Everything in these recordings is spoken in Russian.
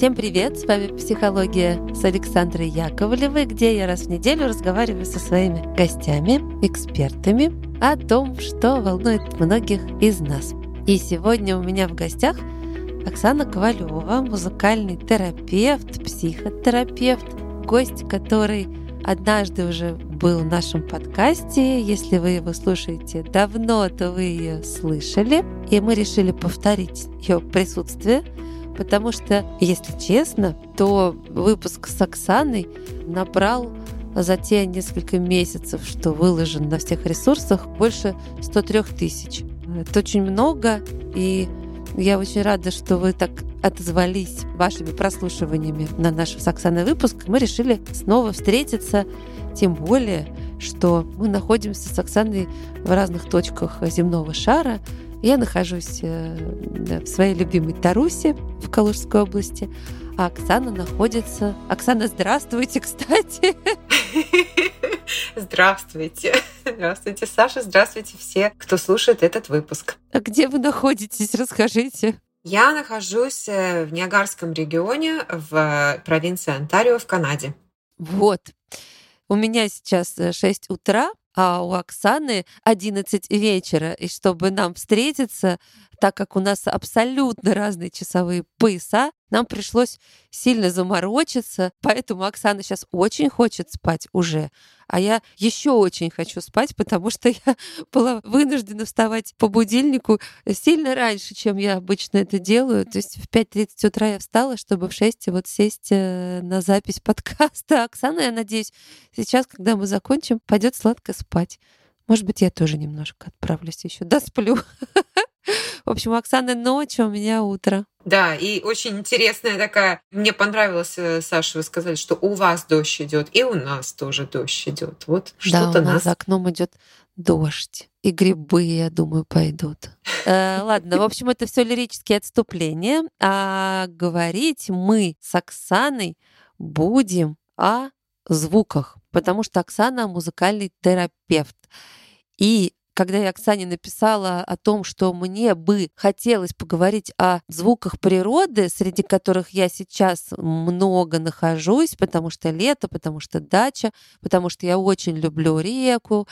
Всем привет! С вами «Психология» с Александрой Яковлевой, где я раз в неделю разговариваю со своими гостями, экспертами о том, что волнует многих из нас. И сегодня у меня в гостях Оксана Ковалева, музыкальный терапевт, психотерапевт, гость, который однажды уже был в нашем подкасте. Если вы его слушаете давно, то вы ее слышали. И мы решили повторить ее присутствие потому что, если честно, то выпуск с Оксаной набрал за те несколько месяцев, что выложен на всех ресурсах, больше 103 тысяч. Это очень много, и я очень рада, что вы так отозвались вашими прослушиваниями на наш с Оксаной выпуск. Мы решили снова встретиться, тем более, что мы находимся с Оксаной в разных точках земного шара, я нахожусь э, в своей любимой Тарусе в Калужской области, а Оксана находится... Оксана, здравствуйте, кстати. Здравствуйте. Здравствуйте, Саша. Здравствуйте все, кто слушает этот выпуск. А где вы находитесь? Расскажите. Я нахожусь э, в Ниагарском регионе в провинции Онтарио в Канаде. Вот. У меня сейчас 6 э, утра, а у Оксаны 11 вечера. И чтобы нам встретиться, так как у нас абсолютно разные часовые пояса, нам пришлось сильно заморочиться, поэтому Оксана сейчас очень хочет спать уже, а я еще очень хочу спать, потому что я была вынуждена вставать по будильнику сильно раньше, чем я обычно это делаю. То есть в 5.30 утра я встала, чтобы в 6 вот сесть э, на запись подкаста. Оксана, я надеюсь, сейчас, когда мы закончим, пойдет сладко спать. Может быть, я тоже немножко отправлюсь еще, досплю. В общем, у Оксаны ночь, у меня утро. Да, и очень интересная такая. Мне понравилось, э, Саша, вы сказали, что у вас дождь идет, и у нас тоже дождь идет. Вот что-то у нас, нас за окном идет дождь. И грибы, я думаю, пойдут. Э, ладно, в общем, это все лирические отступления. А говорить мы с Оксаной будем о звуках, потому что Оксана музыкальный терапевт. И когда я Оксане написала о том, что мне бы хотелось поговорить о звуках природы, среди которых я сейчас много нахожусь, потому что лето, потому что дача, потому что я очень люблю реку,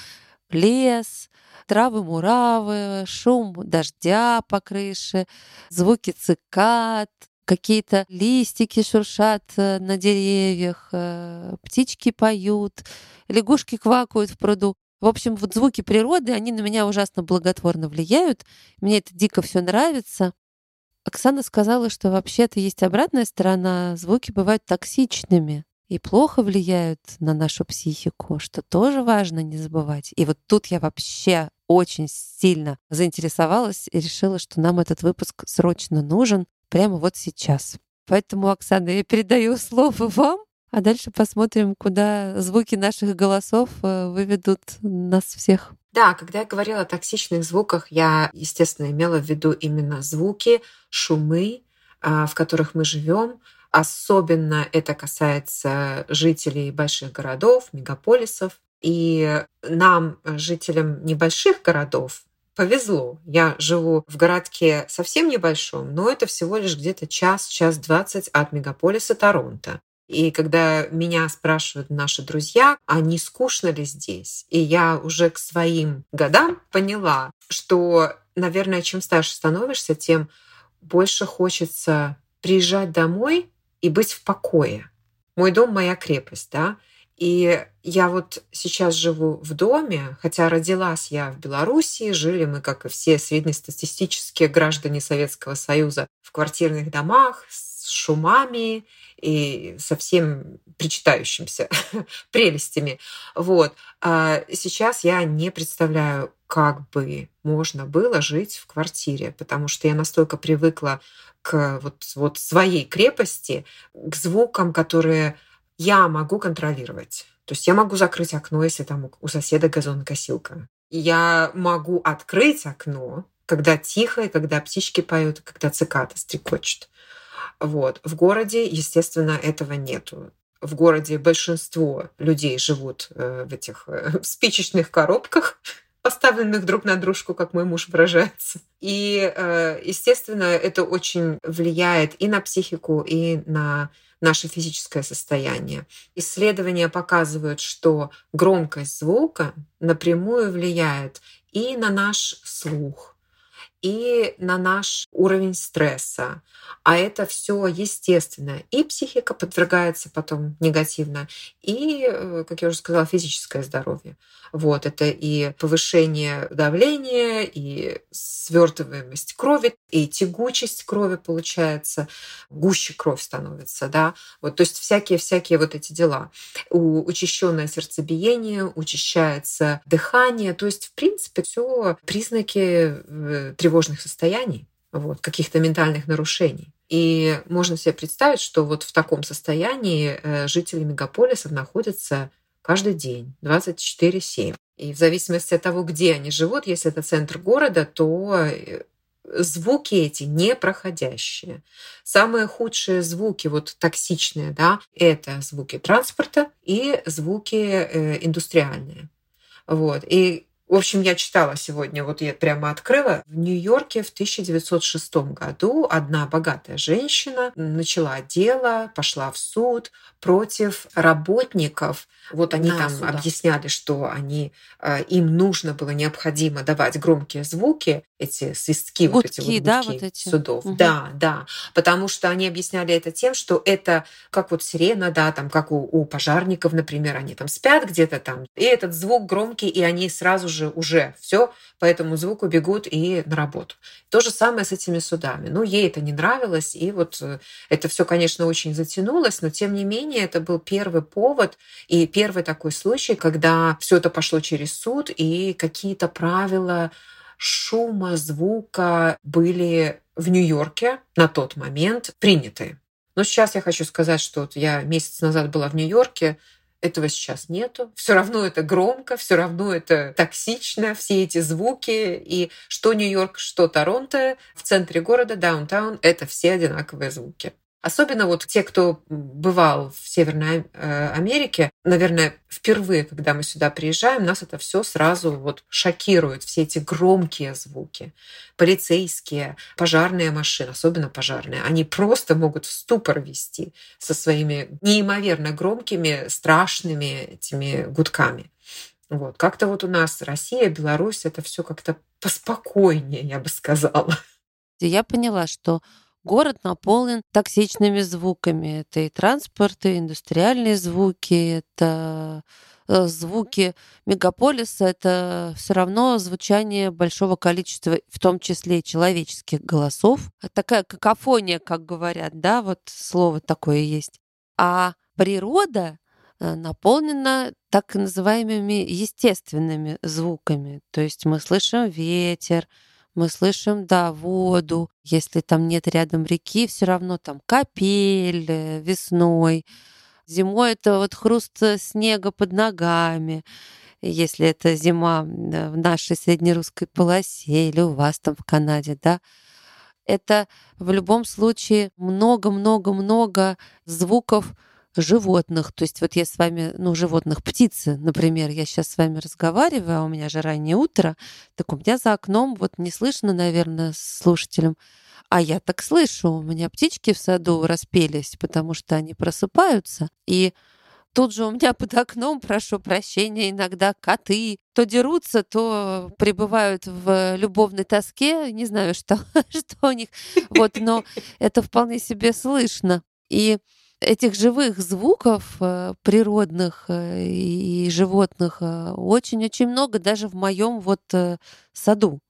лес, травы-муравы, шум дождя по крыше, звуки цикад, какие-то листики шуршат э, на деревьях, э, птички поют, лягушки квакают в пруду. В общем, вот звуки природы, они на меня ужасно благотворно влияют. Мне это дико все нравится. Оксана сказала, что вообще-то есть обратная сторона. Звуки бывают токсичными и плохо влияют на нашу психику, что тоже важно не забывать. И вот тут я вообще очень сильно заинтересовалась и решила, что нам этот выпуск срочно нужен прямо вот сейчас. Поэтому, Оксана, я передаю слово вам. А дальше посмотрим, куда звуки наших голосов э, выведут нас всех. Да, когда я говорила о токсичных звуках, я, естественно, имела в виду именно звуки, шумы, а, в которых мы живем. Особенно это касается жителей больших городов, мегаполисов. И нам, жителям небольших городов, повезло. Я живу в городке совсем небольшом, но это всего лишь где-то час, час двадцать от мегаполиса Торонто. И когда меня спрашивают наши друзья, а не скучно ли здесь? И я уже к своим годам поняла, что, наверное, чем старше становишься, тем больше хочется приезжать домой и быть в покое. Мой дом — моя крепость, да? И я вот сейчас живу в доме, хотя родилась я в Белоруссии, жили мы, как и все среднестатистические граждане Советского Союза, в квартирных домах с шумами и со всем причитающимся прелестями. Вот. А сейчас я не представляю, как бы можно было жить в квартире, потому что я настолько привыкла к вот, вот своей крепости, к звукам, которые я могу контролировать. То есть я могу закрыть окно, если там у соседа газонокосилка. Я могу открыть окно, когда тихо, и когда птички поют, когда цикады стрекочут. Вот. В городе, естественно, этого нету. В городе большинство людей живут э, в этих э, спичечных коробках поставленных друг на дружку, как мой муж выражается. И, э, естественно, это очень влияет и на психику, и на наше физическое состояние. Исследования показывают, что громкость звука напрямую влияет и на наш слух, и на наш уровень стресса. А это все естественно. И психика подвергается потом негативно, и, э, как я уже сказала, физическое здоровье. Вот, это и повышение давления, и свертываемость крови, и тягучесть крови получается, гуще кровь становится, да. Вот, то есть всякие-всякие вот эти дела. У учащенное сердцебиение, учащается дыхание. То есть, в принципе, все признаки э, тревожных состояний, вот, каких-то ментальных нарушений. И можно себе представить, что вот в таком состоянии э, жители мегаполисов находятся каждый день, 24-7. И в зависимости от того, где они живут, если это центр города, то э, звуки эти непроходящие. Самые худшие звуки, вот токсичные, да, это звуки транспорта и звуки э, индустриальные. Вот. И в общем, я читала сегодня, вот я прямо открыла. В Нью-Йорке в 1906 году одна богатая женщина начала дело, пошла в суд против работников. Вот они На там суда. объясняли, что они, э, им нужно было необходимо давать громкие звуки, эти свистки, гудки, вот эти вот гудки да, вот эти? судов. Угу. Да, да. Потому что они объясняли это тем, что это как вот сирена, да, там как у, у пожарников, например, они там спят где-то там, и этот звук громкий, и они сразу же уже все по этому звуку бегут и на работу. То же самое с этими судами. Ну, ей это не нравилось, и вот э, это все, конечно, очень затянулось, но тем не менее это был первый повод и первый такой случай, когда все это пошло через суд, и какие-то правила шума, звука были в Нью-Йорке на тот момент приняты. Но сейчас я хочу сказать, что вот я месяц назад была в Нью-Йорке, этого сейчас нету. Все равно это громко, все равно это токсично, все эти звуки. И что Нью-Йорк, что Торонто, в центре города, даунтаун, это все одинаковые звуки. Особенно вот те, кто бывал в Северной э, Америке, наверное, впервые, когда мы сюда приезжаем, нас это все сразу вот шокирует, все эти громкие звуки. Полицейские, пожарные машины, особенно пожарные, они просто могут в ступор вести со своими неимоверно громкими, страшными этими гудками. Вот. Как-то вот у нас Россия, Беларусь, это все как-то поспокойнее, я бы сказала. Я поняла, что город наполнен токсичными звуками. Это и транспорт, и индустриальные звуки, это э, звуки мегаполиса, это все равно звучание большого количества, в том числе и человеческих голосов. Такая какофония, как говорят, да, вот слово такое есть. А природа э, наполнена так называемыми естественными звуками. То есть мы слышим ветер, мы слышим, да, воду. Если там нет рядом реки, все равно там капель э, весной. Зимой это вот хруст э, снега под ногами. Если это зима в нашей среднерусской полосе или у вас там в Канаде, да, это в любом случае много-много-много звуков, животных. То есть вот я с вами, ну, животных, птицы, например, я сейчас с вами разговариваю, а у меня же раннее утро, так у меня за окном вот не слышно, наверное, слушателям, а я так слышу, у меня птички в саду распелись, потому что они просыпаются, и Тут же у меня под окном, прошу прощения, иногда коты то дерутся, то пребывают в любовной тоске. Не знаю, что, что у них. Вот, но это вполне себе слышно. И этих живых звуков э, природных э, и животных э, очень-очень много даже в моем вот саду.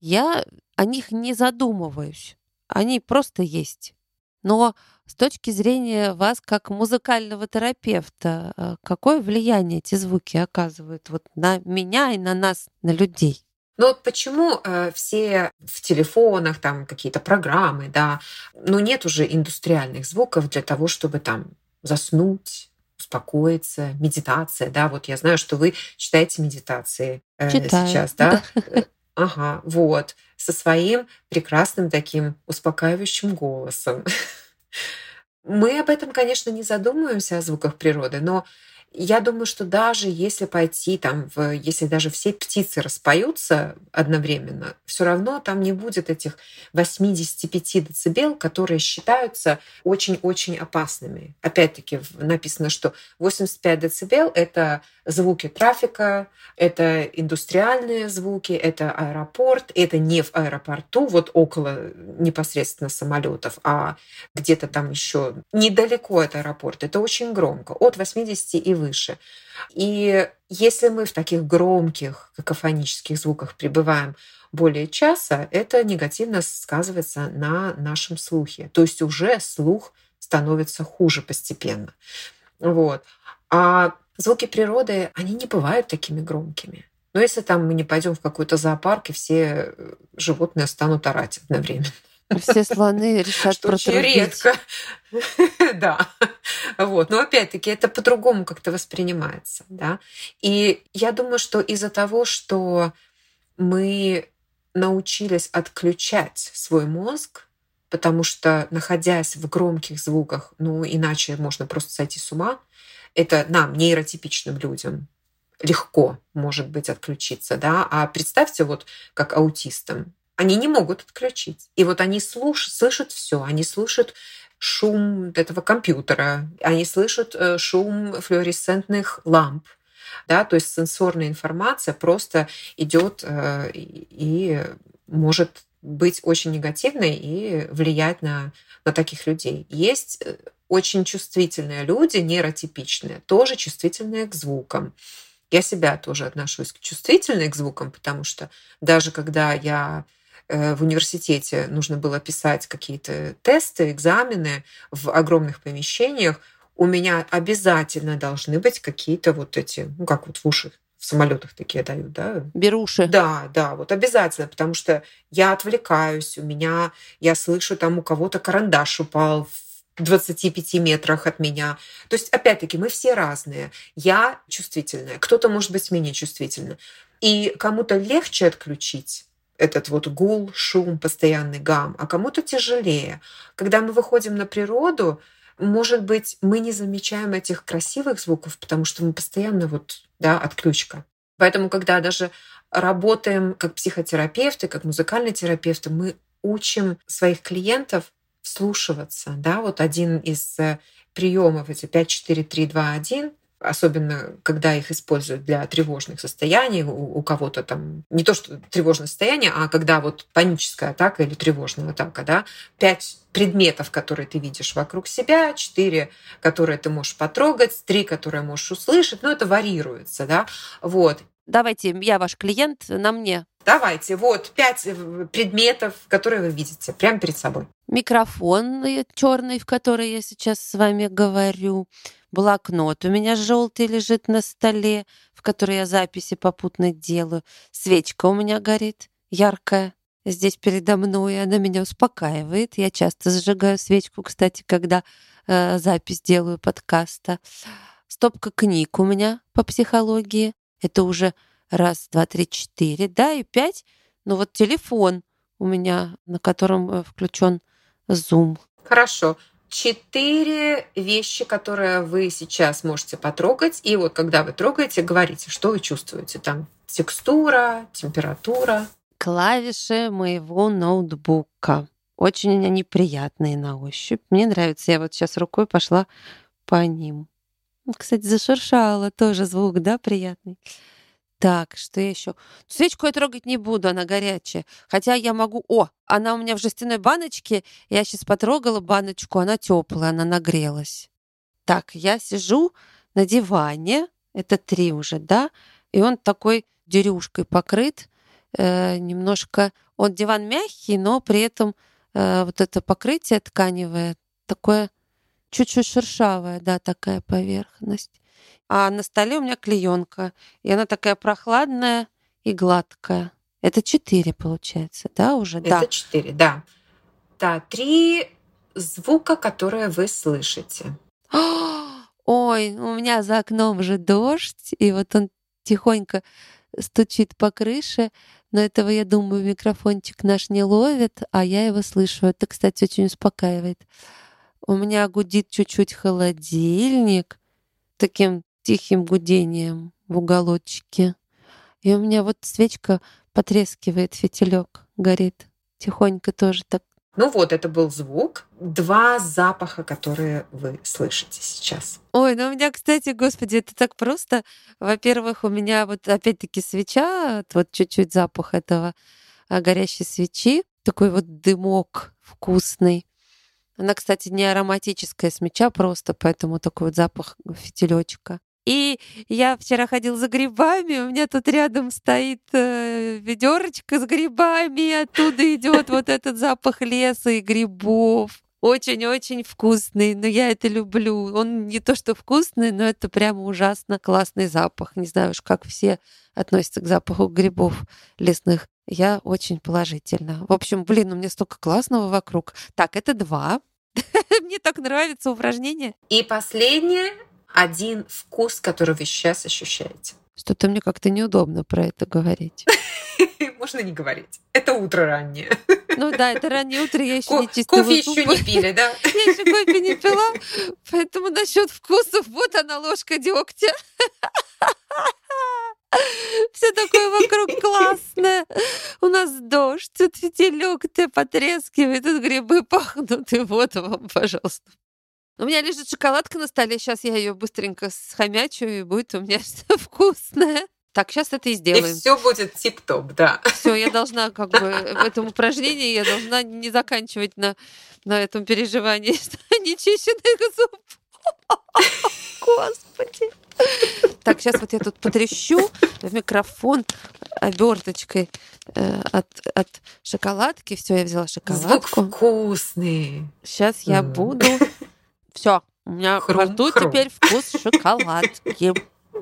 Я о них не задумываюсь. Они просто есть. Но с точки зрения вас как музыкального терапевта, какое влияние эти звуки оказывают вот на меня и на нас, на людей? Но вот почему э, все в телефонах, там какие-то программы, да, но нет уже индустриальных звуков для того, чтобы там заснуть, успокоиться, медитация, да, вот я знаю, что вы читаете медитации э, сейчас, да? Ага, вот, со своим прекрасным таким успокаивающим голосом. Мы об этом, конечно, не задумываемся о звуках природы, но Я думаю, что даже если пойти там, в, если даже все птицы распоются одновременно, все равно там не будет этих 85 децибел, которые считаются очень-очень опасными. Опять-таки написано, что 85 децибел — это звуки трафика, это индустриальные звуки, это аэропорт, это не в аэропорту, вот около непосредственно самолетов, а где-то там еще недалеко от аэропорта. Это очень громко, от 80 и выше. И если мы в таких громких какофонических звуках пребываем более часа, это негативно сказывается на нашем слухе. То есть уже слух становится хуже постепенно. Вот. А звуки природы, они не бывают такими громкими. Но если там мы не пойдем в какой-то зоопарк, и все животные станут орать одновременно. Все слоны решат Что очень редко. да. Вот. Но опять-таки это по-другому как-то воспринимается. Да? И я думаю, что из-за того, что мы научились отключать свой мозг, потому что, находясь в громких звуках, ну, иначе можно просто сойти с ума, это нам, нейротипичным людям, легко, может быть, отключиться, да, а представьте вот как аутистам, они не могут отключить. И вот они слуш, слышат все, они слышат шум этого компьютера, они слышат э, шум флуоресцентных ламп, да, то есть сенсорная информация просто идет э, и может быть очень негативной и влиять на, на таких людей. Есть э, очень чувствительные люди, нейротипичные, тоже чувствительные к звукам. Я себя тоже отношусь к чувствительной к звукам, потому что даже когда я в университете нужно было писать какие-то тесты, экзамены в огромных помещениях, у меня обязательно должны быть какие-то вот эти, ну как вот в уши в самолетах такие дают, да? Беруши. Да, да, вот обязательно, потому что я отвлекаюсь, у меня, я слышу там у кого-то карандаш упал в 25 метрах от меня. То есть, опять-таки, мы все разные. Я чувствительная, кто-то может быть менее чувствительный. И кому-то легче отключить этот вот гул, шум, постоянный гам, а кому-то тяжелее. Когда мы выходим на природу, может быть, мы не замечаем этих красивых звуков, потому что мы постоянно вот, да, отключка. Поэтому, когда даже работаем как психотерапевты, как музыкальные терапевты, мы учим своих клиентов вслушиваться. Да? Вот один из э, приемов эти 5, 4, 3, 2, 1 особенно когда их используют для тревожных состояний, у, у кого-то там не то что тревожное состояние, а когда вот паническая атака или тревожная атака, да, пять предметов, которые ты видишь вокруг себя, четыре, которые ты можешь потрогать, три, которые можешь услышать, но это варьируется, да, вот. Давайте, я ваш клиент, на мне. Давайте, вот пять э, предметов, которые вы видите прямо перед собой. Микрофон черный, в который я сейчас с вами говорю. Блокнот у меня желтый лежит на столе, в который я записи попутно делаю. Свечка у меня горит, яркая. Здесь передо мной, она меня успокаивает. Я часто зажигаю свечку, кстати, когда э, запись делаю подкаста. Стопка книг у меня по психологии. Это уже раз, два, три, четыре, да, и пять. Ну вот телефон у меня, на котором э, включен Zoom. Хорошо. Четыре вещи, которые вы сейчас можете потрогать. И вот когда вы трогаете, говорите, что вы чувствуете. Там текстура, температура. Клавиши моего ноутбука. Очень они приятные на ощупь. Мне нравится. Я вот сейчас рукой пошла по ним. Кстати, зашуршала тоже звук, да, приятный. Так, что еще? Свечку я трогать не буду, она горячая. Хотя я могу... О, она у меня в жестяной баночке. Я сейчас потрогала баночку, она теплая, она нагрелась. Так, я сижу на диване. Это три уже, да? И он такой дерюшкой покрыт. Э, немножко... Он диван мягкий, но при этом э, вот это покрытие тканевое такое чуть-чуть шершавое, да, такая поверхность а на столе у меня клеенка, и она такая прохладная и гладкая. Это четыре, получается, да, уже? Это да. четыре, да. Да, три звука, которые вы слышите. Ой, у меня за окном уже дождь, и вот он тихонько стучит по крыше, но этого, я думаю, микрофончик наш не ловит, а я его слышу. Это, кстати, очень успокаивает. У меня гудит чуть-чуть холодильник таким тихим гудением в уголочке. И у меня вот свечка потрескивает, фитилек горит. Тихонько тоже так. Ну вот, это был звук. Два запаха, которые вы слышите сейчас. Ой, ну у меня, кстати, господи, это так просто. Во-первых, у меня вот опять-таки свеча, вот чуть-чуть запах этого а, горящей свечи, такой вот дымок вкусный. Она, кстати, не ароматическая свеча просто, поэтому такой вот запах фитилечка. И я вчера ходил за грибами, у меня тут рядом стоит э, ведерочка с грибами, оттуда идет вот этот запах леса и грибов. Очень-очень вкусный, но я это люблю. Он не то что вкусный, но это прямо ужасно классный запах. Не знаю уж, как все относятся к запаху грибов лесных. Я очень положительно. В общем, блин, у меня столько классного вокруг. Так, это два. Мне так нравится упражнение. И последнее один вкус, который вы сейчас ощущаете. Что-то мне как-то неудобно про это говорить. Можно не говорить. Это утро раннее. Ну да, это раннее утро, я еще Ко- не чистила Кофе зубы. еще не пили, да? Я еще кофе не пила, поэтому насчет вкусов, вот она ложка дегтя. Все такое вокруг классное. У нас дождь, тут фитилек ты потрескивает, тут грибы пахнут, и вот вам, пожалуйста. У меня лежит шоколадка на столе, сейчас я ее быстренько схомячу, и будет у меня что вкусное. Так, сейчас это и И сделаем. все будет тип-топ, да. Все, я должна как бы в этом упражнении, я должна не заканчивать на, на этом переживании нечищенных зуб. Господи. Так, сейчас вот я тут потрещу в микрофон оберточкой э, от, от шоколадки. Все, я взяла Звук шоколадку. вкусный. Сейчас я буду... Все, у меня во Хрум, рту хрум. теперь вкус шоколадки.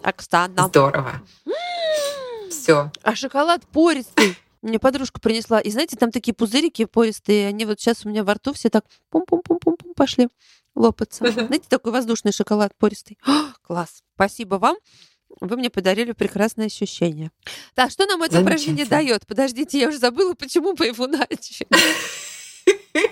Оксана. Здорово. Все. А шоколад пористый. Мне подружка принесла. И знаете, там такие пузырики пористые. Они вот сейчас у меня во рту все так пум-пум-пум-пум-пум пошли лопаться. Знаете, такой воздушный шоколад пористый. Класс. Спасибо вам. Вы мне подарили прекрасное ощущение. Так, что нам это упражнение дает? Подождите, я уже забыла, почему мы его начали.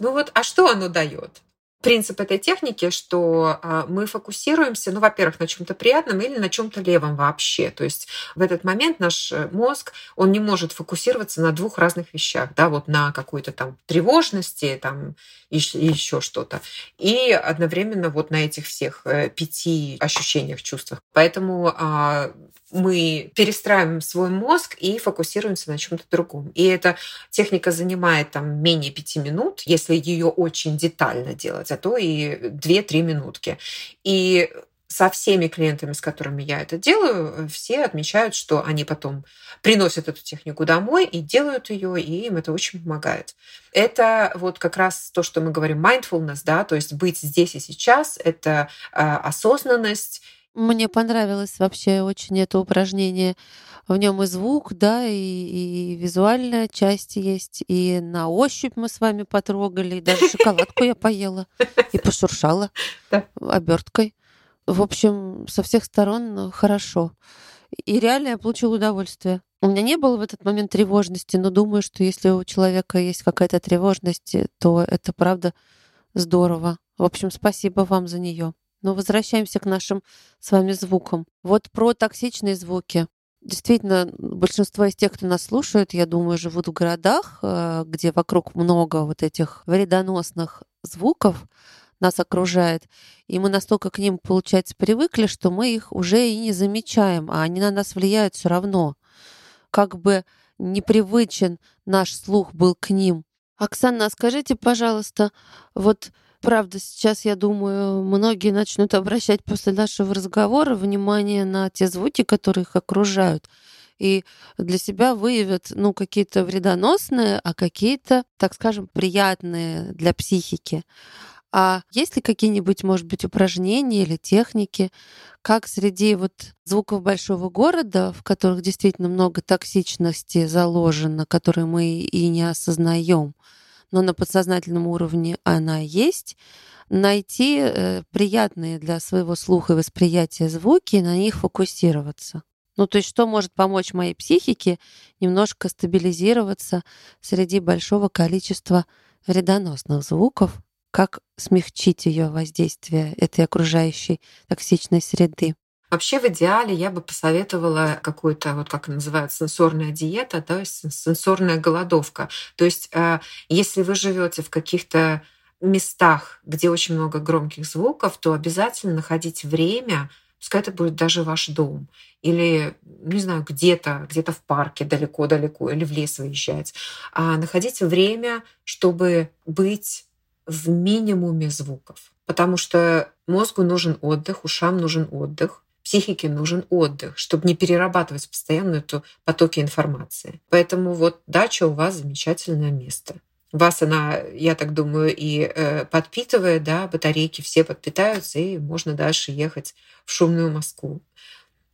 Ну вот, а что оно дает? Принцип этой техники, что а, мы фокусируемся, ну, во-первых, на чем-то приятном или на чем-то левом вообще. То есть в этот момент наш э, мозг, он не может фокусироваться на двух разных вещах, да, вот на какой-то там тревожности, там и еще что-то, и одновременно вот на этих всех э, пяти ощущениях, чувствах. Поэтому а, мы перестраиваем свой мозг и фокусируемся на чем-то другом. И эта техника занимает там менее пяти минут, если ее очень детально делать, а то и 2-3 минутки. И со всеми клиентами, с которыми я это делаю, все отмечают, что они потом приносят эту технику домой и делают ее, и им это очень помогает. Это вот как раз то, что мы говорим mindfulness, да, то есть быть здесь и сейчас, это э, осознанность, Мне понравилось вообще очень это упражнение. В нем и звук, да, и, и визуальная часть есть, и на ощупь мы с вами потрогали, и даже шоколадку я поела и пошуршала оберткой. В общем, со всех сторон хорошо. И реально я получила удовольствие. У меня не было в этот момент тревожности, но думаю, что если у человека есть какая-то тревожность, то это правда здорово. В общем, спасибо вам за нее. Но возвращаемся к нашим с вами звукам. Вот про токсичные звуки. Действительно, большинство из тех, кто нас слушает, я думаю, живут в городах, э, где вокруг много вот этих вредоносных звуков нас окружает. И мы настолько к ним, получается, привыкли, что мы их уже и не замечаем, а они на нас влияют все равно. Как бы непривычен наш слух был к ним. Оксана, а скажите, пожалуйста, вот правда, сейчас, я думаю, многие начнут обращать после нашего разговора внимание на те звуки, которые их окружают. И для себя выявят, ну, какие-то вредоносные, а какие-то, так скажем, приятные для психики. А есть ли какие-нибудь, может быть, упражнения или техники, как среди вот звуков большого города, в которых действительно много токсичности заложено, которые мы и не осознаем, но на подсознательном уровне она есть, найти э, приятные для своего слуха и восприятия звуки и на них фокусироваться. Ну, то есть что может помочь моей психике немножко стабилизироваться среди большого количества вредоносных звуков, как смягчить ее воздействие этой окружающей токсичной среды. Вообще в идеале я бы посоветовала какую-то, вот как называют, сенсорная диета, то есть сенсорная голодовка. То есть э, если вы живете в каких-то местах, где очень много громких звуков, то обязательно находить время, пускай это будет даже ваш дом, или, не знаю, где-то, где-то в парке далеко-далеко, или в лес выезжать, а находить время, чтобы быть в минимуме звуков. Потому что мозгу нужен отдых, ушам нужен отдых, психике нужен отдых, чтобы не перерабатывать постоянно эту потоки информации. Поэтому вот дача у вас замечательное место. Вас она, я так думаю, и э, подпитывает, да, батарейки все подпитаются, и можно дальше ехать в шумную Москву.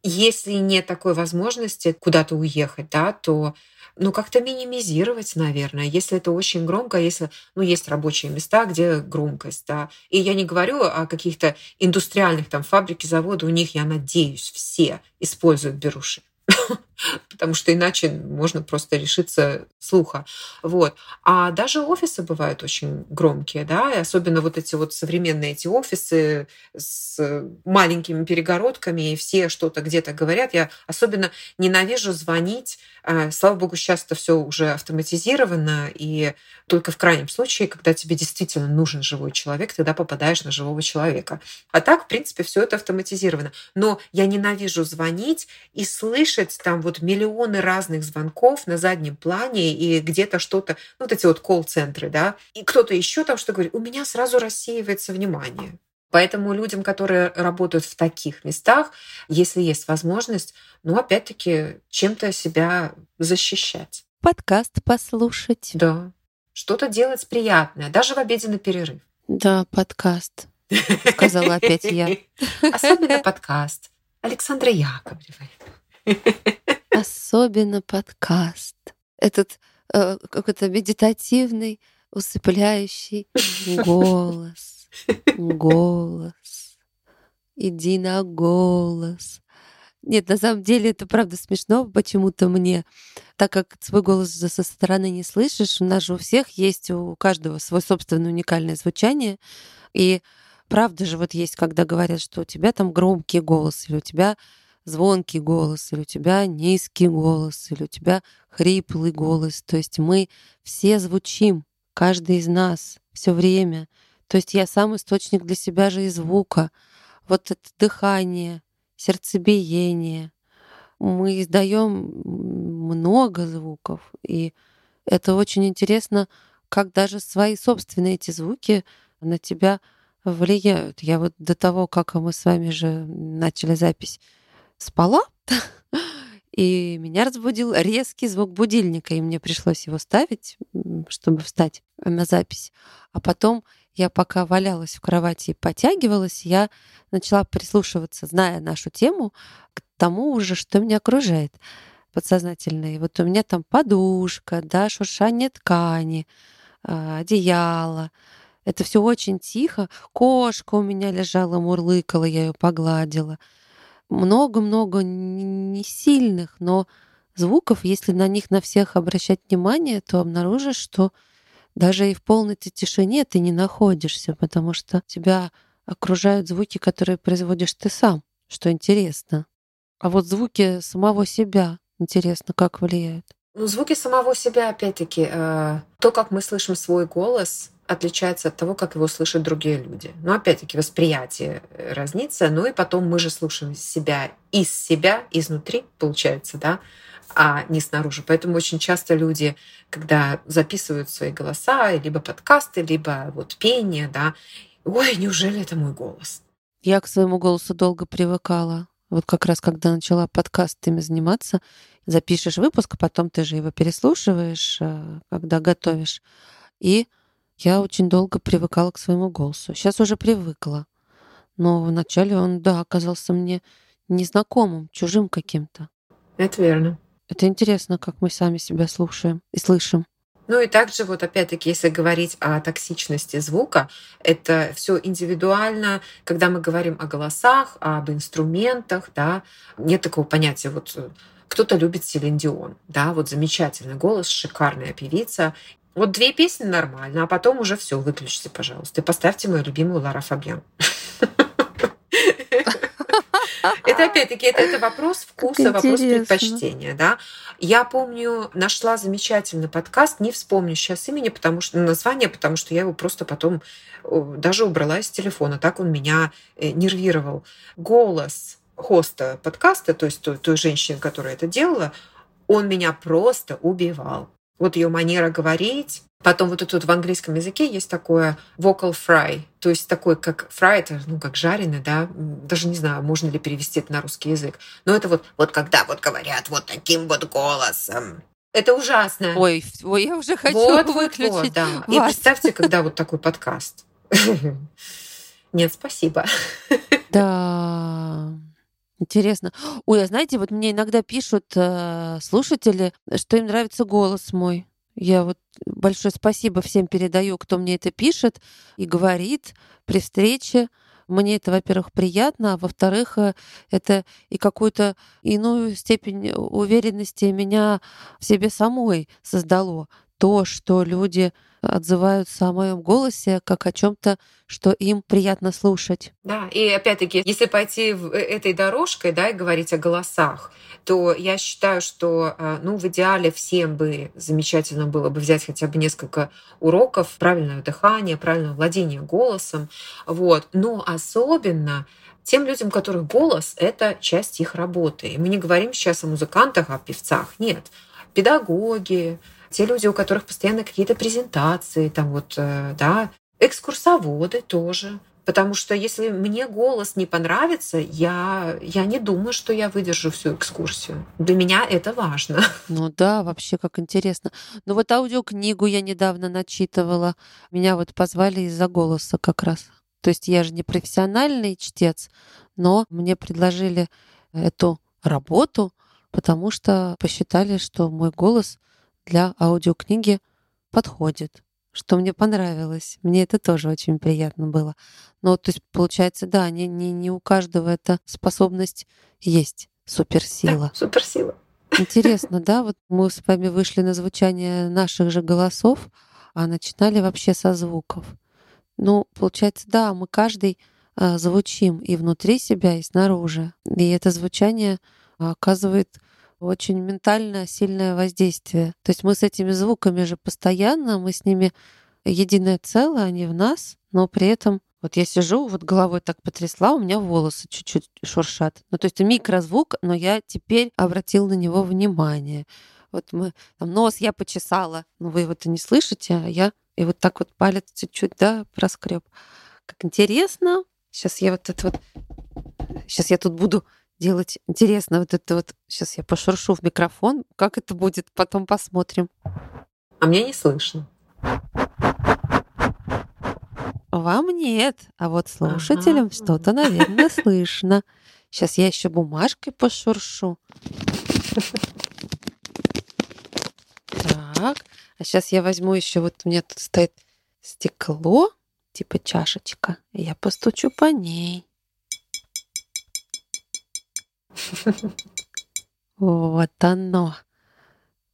Если нет такой возможности куда-то уехать, да, то ну, как-то минимизировать, наверное, если это очень громко, если, ну, есть рабочие места, где громкость, да. И я не говорю о каких-то индустриальных там фабрики, заводы, у них, я надеюсь, все используют беруши. потому что иначе можно просто решиться слуха. Вот. А даже офисы бывают очень громкие, да, и особенно вот эти вот современные эти офисы с маленькими перегородками, и все что-то где-то говорят. Я особенно ненавижу звонить. А, слава богу, сейчас это все уже автоматизировано, и только в крайнем случае, когда тебе действительно нужен живой человек, тогда попадаешь на живого человека. А так, в принципе, все это автоматизировано. Но я ненавижу звонить и слышать там вот миллионы разных звонков на заднем плане и где-то что-то, ну, вот эти вот колл-центры, да, и кто-то еще там что говорит, у меня сразу рассеивается внимание. Поэтому людям, которые работают в таких местах, если есть возможность, ну, опять-таки, чем-то себя защищать. Подкаст послушать. Да. Что-то делать приятное, даже в обеденный перерыв. Да, подкаст, сказала опять я. Особенно подкаст Александра Яковлевой. Особенно подкаст. Этот э, какой-то медитативный, усыпляющий голос. Голос. Иди на голос. Нет, на самом деле это правда смешно почему-то мне, так как свой голос со стороны не слышишь. У нас же у всех есть, у каждого свой собственное уникальное звучание. И правда же вот есть, когда говорят, что у тебя там громкий голос, или у тебя звонкий голос, или у тебя низкий голос, или у тебя хриплый голос. То есть мы все звучим, каждый из нас все время. То есть я сам источник для себя же и звука. Вот это дыхание, сердцебиение. Мы издаем много звуков, и это очень интересно, как даже свои собственные эти звуки на тебя влияют. Я вот до того, как мы с вами же начали запись, спала, и меня разбудил резкий звук будильника, и мне пришлось его ставить, чтобы встать на запись. А потом я пока валялась в кровати и потягивалась, я начала прислушиваться, зная нашу тему, к тому уже, что меня окружает подсознательно. И вот у меня там подушка, да, шуршание ткани, а, одеяло. Это все очень тихо. Кошка у меня лежала, мурлыкала, я ее погладила много-много не сильных, но звуков, если на них на всех обращать внимание, то обнаружишь, что даже и в полной тишине ты не находишься, потому что тебя окружают звуки, которые производишь ты сам, что интересно. А вот звуки самого себя интересно, как влияют. Ну, звуки самого себя, опять-таки, э, то, как мы слышим свой голос, отличается от того, как его слышат другие люди. Но опять-таки восприятие э, разнится. Ну и потом мы же слушаем себя из себя, изнутри, получается, да, а не снаружи. Поэтому очень часто люди, когда записывают свои голоса, либо подкасты, либо вот пение, да, ой, неужели это мой голос? Я к своему голосу долго привыкала. Вот как раз когда начала подкастами заниматься, запишешь выпуск, потом ты же его переслушиваешь, э, когда готовишь. И я очень долго привыкала к своему голосу. Сейчас уже привыкла. Но вначале он, да, оказался мне незнакомым, чужим каким-то. Это верно. Это интересно, как мы сами себя слушаем и слышим. Ну и также вот опять-таки, если говорить о токсичности звука, это все индивидуально. Когда мы говорим о голосах, об инструментах, да, нет такого понятия вот Кто-то любит Селин Дион, да, вот замечательный голос, шикарная певица. Вот две песни нормально, а потом уже все, выключите, пожалуйста, и поставьте мою любимую Лара Фабьян. Это опять-таки это, это вопрос вкуса, вопрос предпочтения, да. Я помню, нашла замечательный подкаст, не вспомню сейчас имени, потому что название, потому что я его просто потом даже убрала из телефона, так он меня э, нервировал. Голос хоста подкаста, то есть той, той женщины, которая это делала, он меня просто убивал. Вот ее манера говорить, Потом вот тут в английском языке есть такое vocal fry, то есть такой, как fry, это, ну, как жареный, да, даже не знаю, можно ли перевести это на русский язык. Но это вот, вот когда вот говорят вот таким вот голосом, это ужасно. Ой, ой, я уже хочу вот, выключить. Вот, вот, да. Вас. И представьте, когда вот такой подкаст. Нет, спасибо. Да. Интересно. Ой, а знаете, вот мне иногда пишут э, слушатели, что им нравится голос мой. Я вот большое спасибо всем передаю, кто мне это пишет и говорит при встрече. Мне это, во-первых, приятно, а во-вторых, э, это и какую-то иную степень уверенности меня в себе самой создало. То, что люди отзываются о моем голосе как о чем-то, что им приятно слушать. Да, и опять-таки, если пойти э, этой дорожкой, да, и говорить о голосах, то я считаю, что, э, ну, в идеале всем бы замечательно было бы взять хотя бы несколько уроков правильного дыхания, правильного владения голосом, вот. Но особенно тем людям, у которых голос — это часть их работы. И мы не говорим сейчас о музыкантах, о певцах, нет. Педагоги, те люди, у которых постоянно какие-то презентации, там вот, э, да, экскурсоводы тоже. Потому что если мне голос не понравится, я, я не думаю, что я выдержу всю экскурсию. Для меня это важно. Ну да, вообще как интересно. Ну вот аудиокнигу я недавно начитывала. Меня вот позвали из-за голоса как раз. То есть я же не профессиональный чтец, но мне предложили эту работу, потому что посчитали, что мой голос для аудиокниги подходит, что мне понравилось. Мне это тоже очень приятно было. Но то есть получается, да, не, не, не у каждого эта способность есть, суперсила. Да, суперсила. Интересно, да, вот мы с вами вышли на звучание наших же голосов, а начинали вообще со звуков. Ну, получается, да, мы каждый а, звучим и внутри себя, и снаружи. И это звучание оказывает очень ментально сильное воздействие. То есть мы с этими звуками же постоянно, мы с ними единое целое, они в нас, но при этом вот я сижу, вот головой так потрясла, у меня волосы чуть-чуть шуршат. Ну, то есть микрозвук, но я теперь обратил на него внимание. Вот мы, там, нос я почесала, но вы его это не слышите, а я и вот так вот палец чуть-чуть, да, проскреб. Как интересно. Сейчас я вот это вот... Сейчас я тут буду делать. Интересно, вот это вот... Сейчас я пошуршу в микрофон. Как это будет? Потом посмотрим. А мне не слышно. Вам нет, а вот слушателям ага. что-то, наверное, слышно. Сейчас я еще бумажкой пошуршу. Так, а сейчас я возьму еще, вот у меня тут стоит стекло, типа чашечка, и я постучу по ней. Вот оно.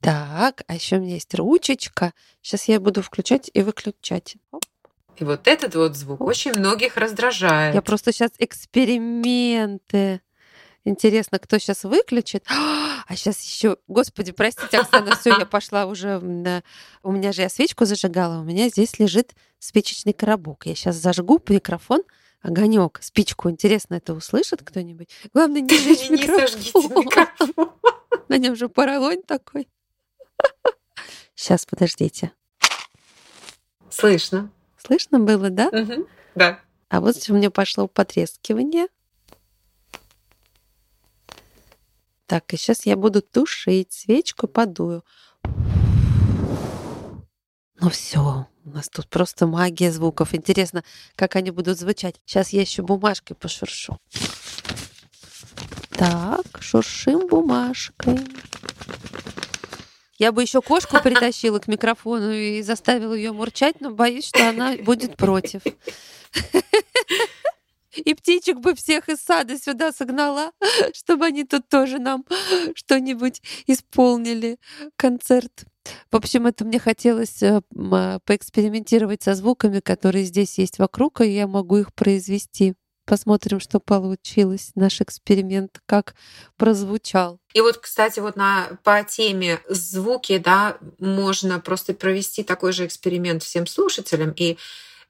Так, а еще у меня есть ручечка. Сейчас я буду включать и выключать. И вот этот вот звук очень многих раздражает. Я просто сейчас эксперименты. Интересно, кто сейчас выключит? А сейчас еще, господи, простите, Оксана, все, я пошла уже. У меня же я свечку зажигала, у меня здесь лежит спичечный коробок. Я сейчас зажгу микрофон, огонек, спичку. Интересно, это услышит кто-нибудь? Главное, не жечь микрофон. На нем же поролонь такой. Сейчас, подождите. Слышно. Слышно было, да? Угу. Да. А вот у меня пошло потрескивание. Так, и сейчас я буду тушить свечку, подую. Ну все, у нас тут просто магия звуков. Интересно, как они будут звучать. Сейчас я еще бумажкой пошуршу. Так, шуршим бумажкой. Я бы еще кошку притащила к микрофону и заставила ее мурчать, но боюсь, что она будет против. И птичек бы всех из сада сюда согнала, чтобы они тут тоже нам что-нибудь исполнили, концерт. В общем, это мне хотелось э, а, поэкспериментировать со звуками, которые здесь есть вокруг, и я могу их произвести. Посмотрим, что получилось, наш эксперимент, как прозвучал. И вот, кстати, вот на, по теме звуки, да, можно просто провести такой же эксперимент всем слушателям и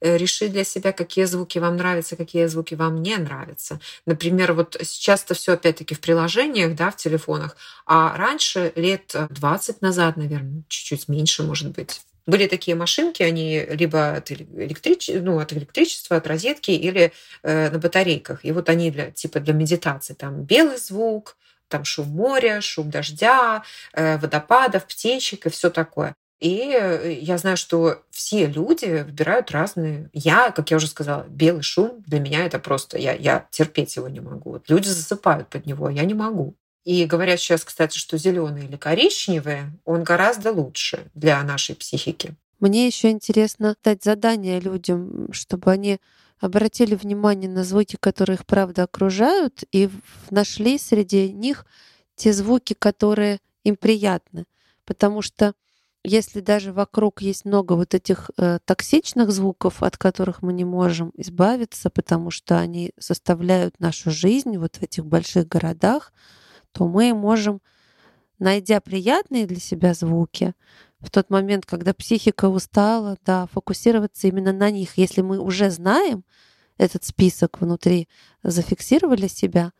решить для себя, какие звуки вам нравятся, какие звуки вам не нравятся. Например, вот сейчас-то все опять-таки в приложениях, да, в телефонах, а раньше, лет 20 назад, наверное, чуть-чуть меньше, может быть, были такие машинки, они либо от, электрич... ну, от электричества, от розетки или э, на батарейках. И вот они для, типа для медитации. Там белый звук, там шум моря, шум дождя, э, водопадов, птичек и все такое. И э, я знаю, что все люди выбирают разные. Я, как я уже сказала, белый шум для меня это просто я, я терпеть его не могу. Люди засыпают под него, я не могу. И говорят сейчас, кстати, что зеленый или коричневый, он гораздо лучше для нашей психики. Мне еще интересно дать задание людям, чтобы они обратили внимание на звуки, которые их правда окружают, и нашли среди них те звуки, которые им приятны. Потому что если даже вокруг есть много вот этих э, токсичных звуков, от которых мы не можем избавиться, потому что они составляют нашу жизнь вот в этих больших городах, то мы можем, найдя приятные для себя звуки, в тот момент, когда психика устала, да, фокусироваться именно на них. Если мы уже знаем этот список внутри, зафиксировали себя,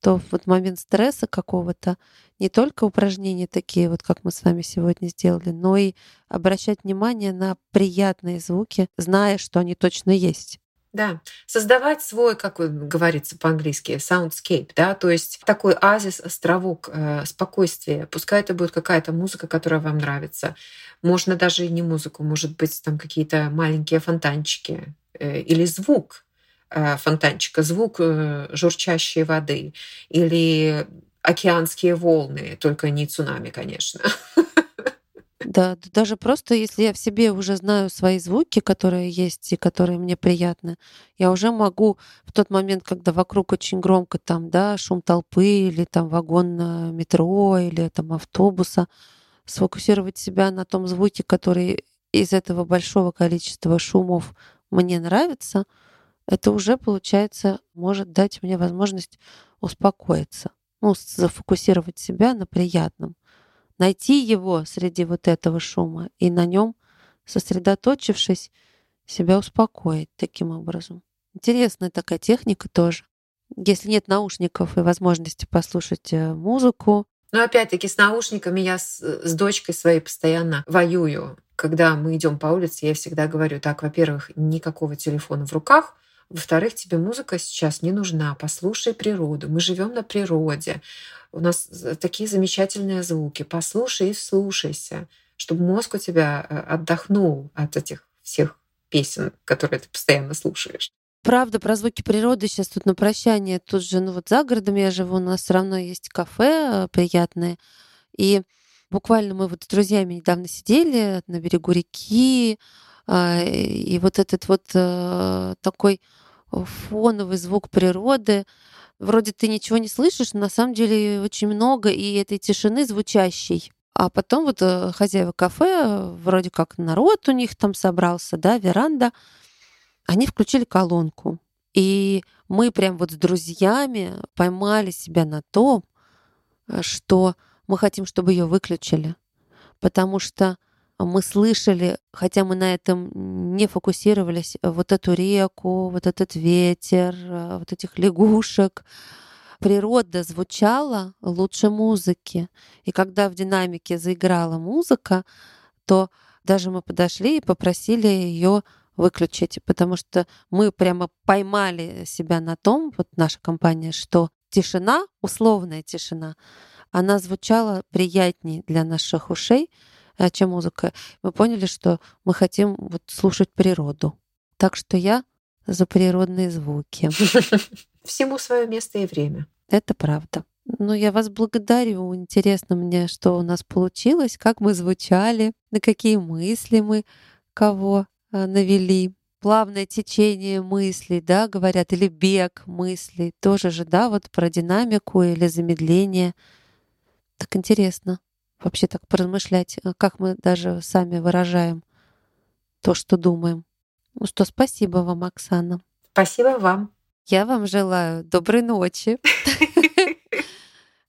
то в вот момент стресса какого-то не только упражнения такие, вот как мы с вами сегодня сделали, но и обращать внимание на приятные звуки, зная, что они точно есть. Да, создавать свой, как говорится по-английски, soundscape, да, то есть такой азис, островок э, спокойствия. Пускай это будет какая-то музыка, которая вам нравится. Можно даже и не музыку, может быть, там какие-то маленькие фонтанчики э, или звук фонтанчика, звук э, журчащей воды или океанские волны, только не цунами, конечно. Да, даже просто если я в себе уже знаю свои звуки, которые есть и которые мне приятны, я уже могу в тот момент, когда вокруг очень громко там, да, шум толпы или там вагон метро или там автобуса, сфокусировать себя на том звуке, который из этого большого количества шумов мне нравится, это уже, получается, может дать мне возможность успокоиться, ну, зафокусировать себя на приятном найти его среди вот этого шума и на нем, сосредоточившись, себя успокоить таким образом. Интересная такая техника тоже. Если нет наушников и возможности послушать э, музыку. Но опять-таки с наушниками я с, с дочкой своей постоянно воюю. Когда мы идем по улице, я всегда говорю, так, во-первых, никакого телефона в руках, во-вторых, тебе музыка сейчас не нужна. Послушай природу. Мы живем на природе. У нас такие замечательные звуки. Послушай и слушайся, чтобы мозг у тебя э, отдохнул от этих всех песен, которые ты постоянно слушаешь. Правда, про звуки природы сейчас тут на прощание. Тут же, ну вот за городом я живу, у нас все равно есть кафе э, приятные. И буквально мы вот с друзьями недавно сидели на берегу реки, и вот этот вот э, такой фоновый звук природы, вроде ты ничего не слышишь, но на самом деле очень много и этой тишины звучащей. А потом вот э, хозяева кафе, вроде как народ у них там собрался, да, веранда, они включили колонку. И мы прям вот с друзьями поймали себя на том, э, что мы хотим, чтобы ее выключили. Потому что мы слышали, хотя мы на этом не фокусировались, вот эту реку, вот этот ветер, э, вот этих лягушек. Природа звучала лучше музыки. И когда в динамике заиграла музыка, то даже мы подошли и попросили ее выключить, потому что мы прямо поймали себя на том, вот наша компания, что тишина, условная тишина, она звучала приятнее для наших ушей, а чем музыка. Мы поняли, что мы хотим вот слушать природу. Так что я за природные звуки. Всему свое место и время. Это правда. Ну, я вас благодарю. Интересно мне, что у нас получилось, как мы звучали, на какие мысли мы кого а, навели. плавное течение мыслей, да, говорят, или бег мыслей, тоже же, да, вот про динамику или замедление. Так интересно вообще так поразмышлять, э, как мы даже сами выражаем то, что думаем. Ну что, спасибо вам, Оксана. Спасибо вам. Я вам желаю доброй ночи.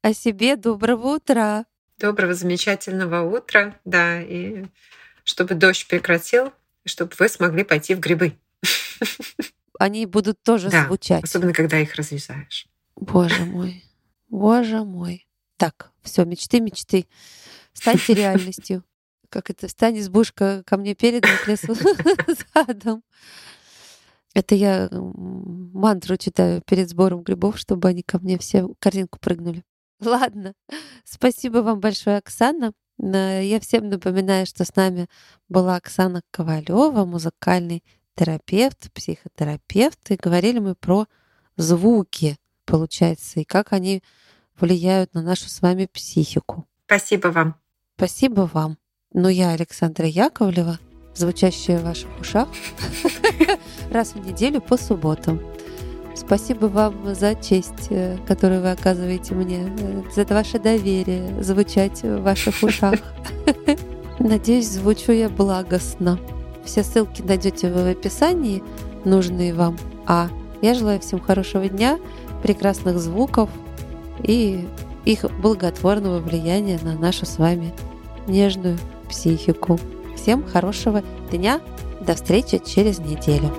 А себе доброго утра. Доброго, замечательного утра, да, и чтобы дождь прекратил, чтобы вы смогли пойти в грибы. Они будут тоже да, звучать. Особенно, когда их развязаешь. Боже мой, боже мой. Так, все, мечты, мечты. Станьте реальностью. Как это? Стань избушка ко мне передом, к лесу задом. Это я мантру читаю перед сбором грибов, чтобы они ко мне все в корзинку прыгнули. Ладно. Спасибо вам большое, Оксана. Я всем напоминаю, что с нами была Оксана Ковалева, музыкальный терапевт, психотерапевт. И говорили мы про звуки, получается, и как они влияют на нашу с вами психику. Спасибо вам. Спасибо вам. Ну, я Александра Яковлева, звучащая в ваших ушах раз в неделю по субботам. Спасибо вам за честь, э, которую вы оказываете мне, э, за ваше доверие звучать в ваших ушах. Надеюсь, звучу я благостно. Все ссылки найдете в описании, нужные вам. А я желаю всем хорошего дня, прекрасных звуков и их благотворного влияния на нашу с вами нежную психику. Всем хорошего дня, до встречи через неделю.